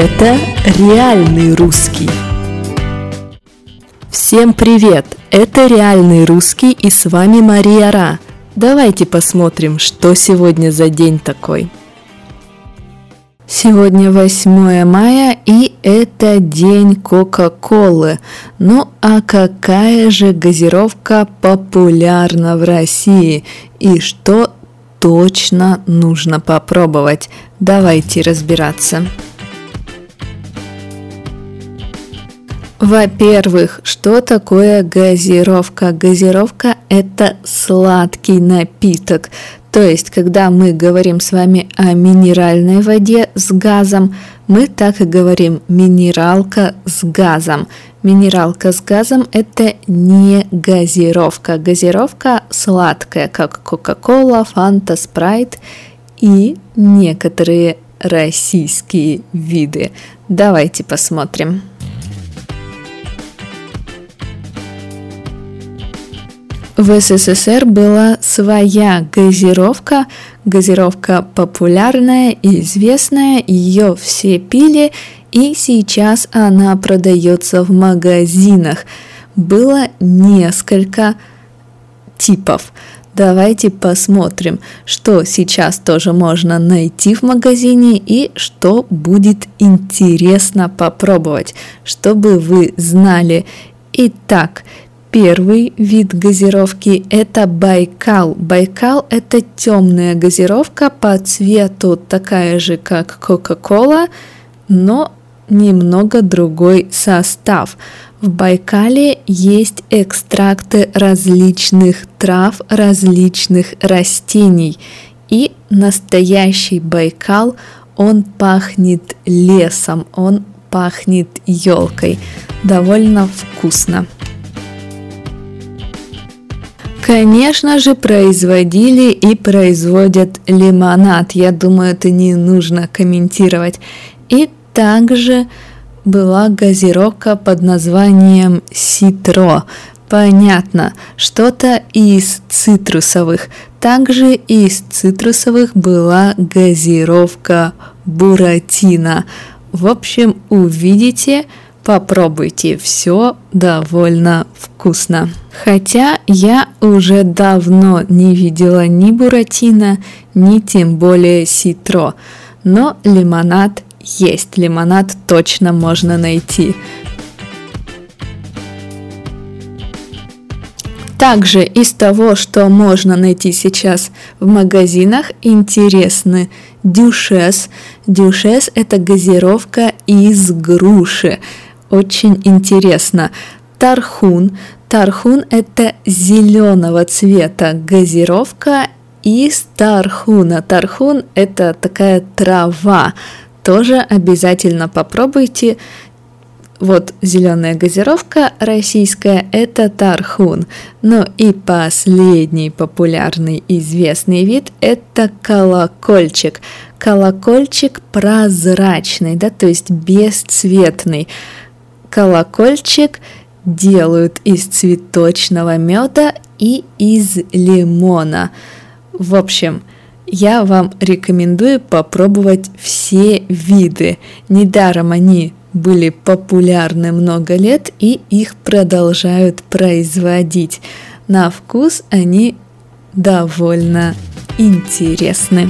Это реальный русский. Всем привет! Это реальный русский и с вами Мария Ра. Давайте посмотрим, что сегодня за день такой. Сегодня 8 мая и это день Кока-Колы. Ну а какая же газировка популярна в России и что точно нужно попробовать? Давайте разбираться. Во-первых, что такое газировка? Газировка – это сладкий напиток. То есть, когда мы говорим с вами о минеральной воде с газом, мы так и говорим минералка с газом. Минералка с газом – это не газировка. Газировка сладкая, как Кока-Кола, Фанта, Спрайт и некоторые российские виды. Давайте посмотрим. В СССР была своя газировка, газировка популярная и известная, ее все пили, и сейчас она продается в магазинах. Было несколько типов. Давайте посмотрим, что сейчас тоже можно найти в магазине и что будет интересно попробовать, чтобы вы знали. Итак, Первый вид газировки – это Байкал. Байкал – это темная газировка по цвету, такая же, как Кока-Кола, но немного другой состав. В Байкале есть экстракты различных трав, различных растений. И настоящий Байкал, он пахнет лесом, он пахнет елкой. Довольно вкусно. Конечно же, производили и производят лимонад. Я думаю, это не нужно комментировать. И также была газировка под названием Ситро. Понятно, что-то из цитрусовых. Также из цитрусовых была газировка Буратино. В общем, увидите, Попробуйте, все довольно вкусно. Хотя я уже давно не видела ни буратино, ни тем более ситро. Но лимонад есть, лимонад точно можно найти. Также из того, что можно найти сейчас в магазинах, интересны дюшес. Дюшес – это газировка из груши очень интересно. Тархун. Тархун – это зеленого цвета газировка из тархуна. Тархун – это такая трава. Тоже обязательно попробуйте. Вот зеленая газировка российская – это тархун. Ну и последний популярный известный вид – это колокольчик. Колокольчик прозрачный, да, то есть бесцветный. Колокольчик делают из цветочного меда и из лимона. В общем, я вам рекомендую попробовать все виды. Недаром они были популярны много лет и их продолжают производить. На вкус они довольно интересны.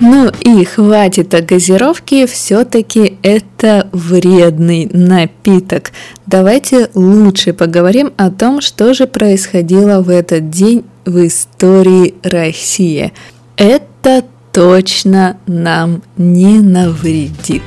Ну и хватит о газировке, все-таки это вредный напиток. Давайте лучше поговорим о том, что же происходило в этот день в истории России. Это точно нам не навредит.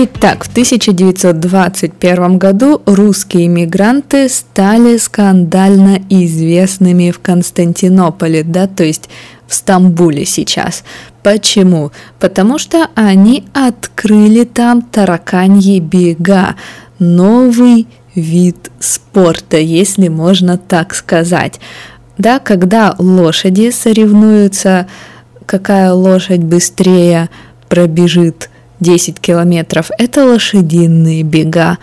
Итак, в 1921 году русские мигранты стали скандально известными в Константинополе, да, то есть в Стамбуле сейчас. Почему? Потому что они открыли там тараканьи бега, новый вид спорта, если можно так сказать. Да, когда лошади соревнуются, какая лошадь быстрее пробежит 10 километров – это лошадиные бега.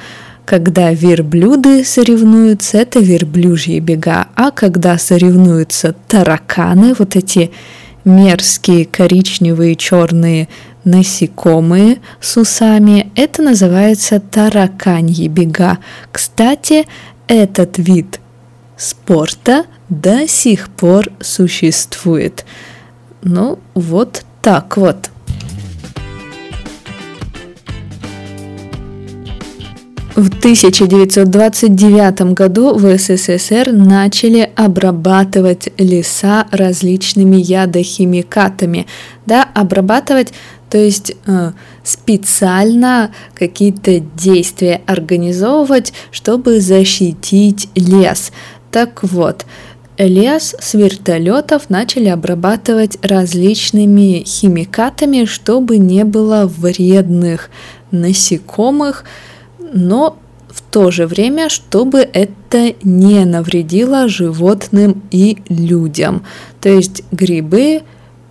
Когда верблюды соревнуются, это верблюжьи бега, а когда соревнуются тараканы, вот эти мерзкие коричневые черные насекомые с усами, это называется тараканьи бега. Кстати, этот вид спорта до сих пор существует. Ну, вот так вот. В 1929 году в СССР начали обрабатывать леса различными ядохимикатами. Да, обрабатывать, то есть э, специально какие-то действия организовывать, чтобы защитить лес. Так вот, лес с вертолетов начали обрабатывать различными химикатами, чтобы не было вредных насекомых, но в то же время, чтобы это не навредило животным и людям. То есть грибы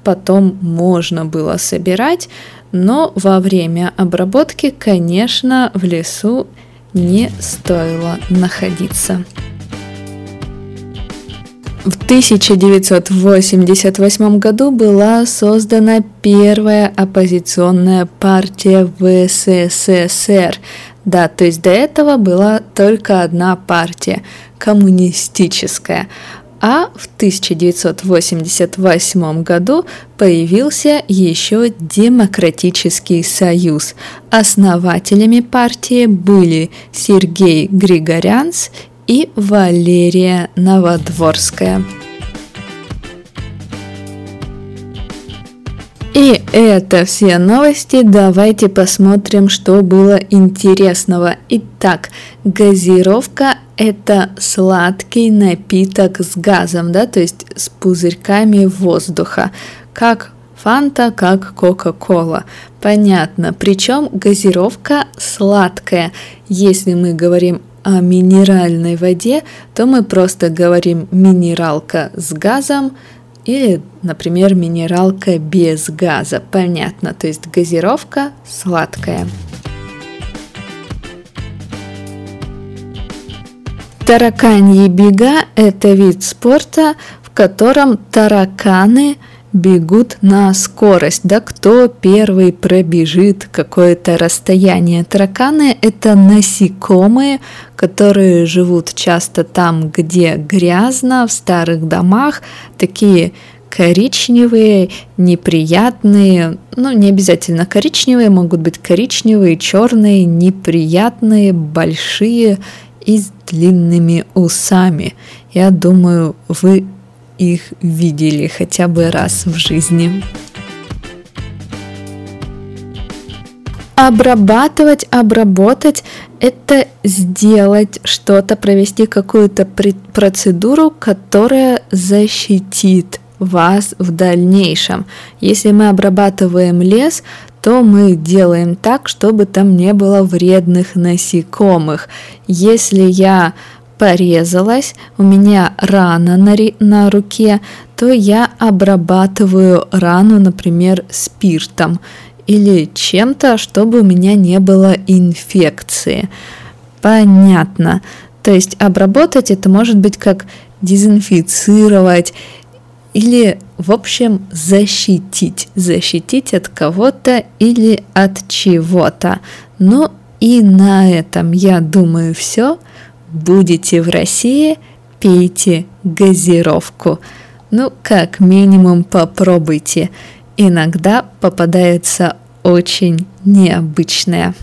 потом можно было собирать, но во время обработки, конечно, в лесу не стоило находиться. В 1988 году была создана первая оппозиционная партия в СССР. Да, то есть до этого была только одна партия – коммунистическая. А в 1988 году появился еще Демократический союз. Основателями партии были Сергей Григорянц и Валерия Новодворская. И это все новости. Давайте посмотрим, что было интересного. Итак, газировка – это сладкий напиток с газом, да, то есть с пузырьками воздуха, как фанта, как кока-кола. Понятно. Причем газировка сладкая. Если мы говорим о минеральной воде, то мы просто говорим минералка с газом или, например, минералка без газа. Понятно, то есть газировка сладкая. Тараканьи бега – это вид спорта, в котором тараканы – бегут на скорость, да, кто первый пробежит какое-то расстояние. Тараканы – это насекомые, которые живут часто там, где грязно, в старых домах, такие коричневые, неприятные, ну не обязательно коричневые, могут быть коричневые, черные, неприятные, большие и с длинными усами. Я думаю, вы их видели хотя бы раз в жизни. Обрабатывать, обработать – это сделать что-то, провести какую-то процедуру, которая защитит вас в дальнейшем. Если мы обрабатываем лес, то мы делаем так, чтобы там не было вредных насекомых. Если я порезалась, у меня рана на, на руке, то я обрабатываю рану, например, спиртом или чем-то, чтобы у меня не было инфекции. Понятно. То есть обработать это может быть как дезинфицировать или, в общем, защитить. Защитить от кого-то или от чего-то. Ну и на этом, я думаю, все будете в России, пейте газировку. Ну, как минимум попробуйте. Иногда попадается очень необычное.